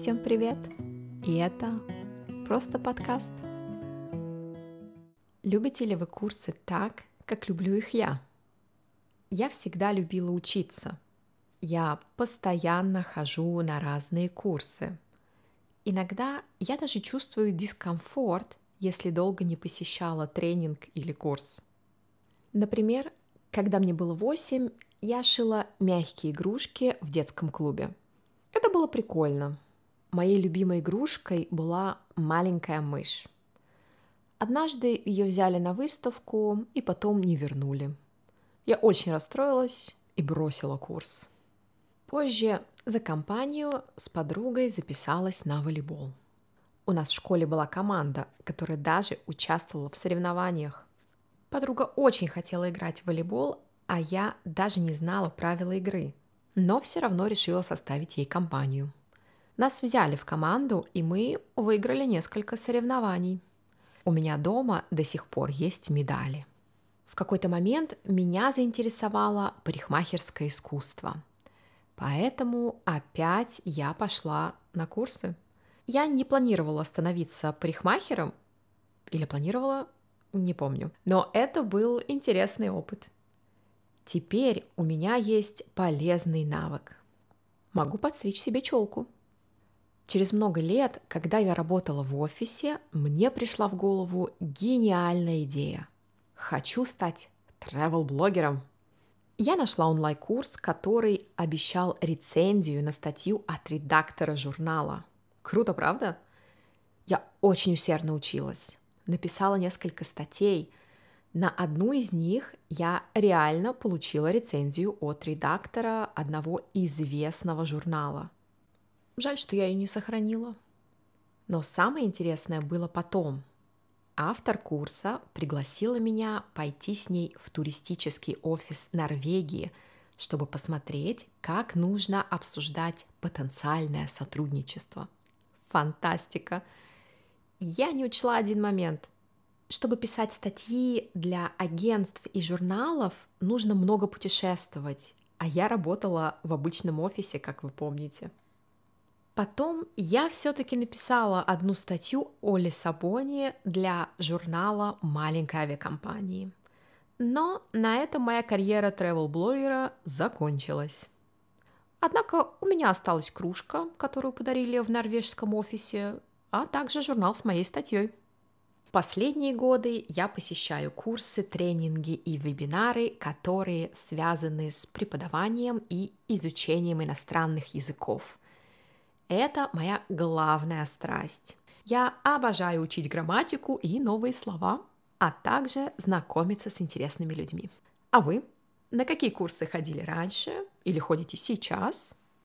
Всем привет! И это просто подкаст. Любите ли вы курсы так, как люблю их я? Я всегда любила учиться. Я постоянно хожу на разные курсы. Иногда я даже чувствую дискомфорт, если долго не посещала тренинг или курс. Например, когда мне было 8, я шила мягкие игрушки в детском клубе. Это было прикольно. Моей любимой игрушкой была маленькая мышь. Однажды ее взяли на выставку и потом не вернули. Я очень расстроилась и бросила курс. Позже за компанию с подругой записалась на волейбол. У нас в школе была команда, которая даже участвовала в соревнованиях. Подруга очень хотела играть в волейбол, а я даже не знала правила игры, но все равно решила составить ей компанию. Нас взяли в команду, и мы выиграли несколько соревнований. У меня дома до сих пор есть медали. В какой-то момент меня заинтересовало парикмахерское искусство. Поэтому опять я пошла на курсы. Я не планировала становиться парикмахером, или планировала, не помню. Но это был интересный опыт. Теперь у меня есть полезный навык. Могу подстричь себе челку. Через много лет, когда я работала в офисе, мне пришла в голову гениальная идея. Хочу стать travel-блогером. Я нашла онлайн-курс, который обещал рецензию на статью от редактора журнала. Круто, правда? Я очень усердно училась написала несколько статей. На одну из них я реально получила рецензию от редактора одного известного журнала. Жаль, что я ее не сохранила. Но самое интересное было потом. Автор курса пригласила меня пойти с ней в туристический офис Норвегии, чтобы посмотреть, как нужно обсуждать потенциальное сотрудничество. Фантастика! Я не учла один момент. Чтобы писать статьи для агентств и журналов, нужно много путешествовать, а я работала в обычном офисе, как вы помните. Потом я все-таки написала одну статью о Лиссабоне для журнала маленькой авиакомпании. Но на этом моя карьера travel-блогера закончилась. Однако у меня осталась кружка, которую подарили в норвежском офисе, а также журнал с моей статьей. Последние годы я посещаю курсы, тренинги и вебинары, которые связаны с преподаванием и изучением иностранных языков. Это моя главная страсть. Я обожаю учить грамматику и новые слова, а также знакомиться с интересными людьми. А вы? На какие курсы ходили раньше или ходите сейчас?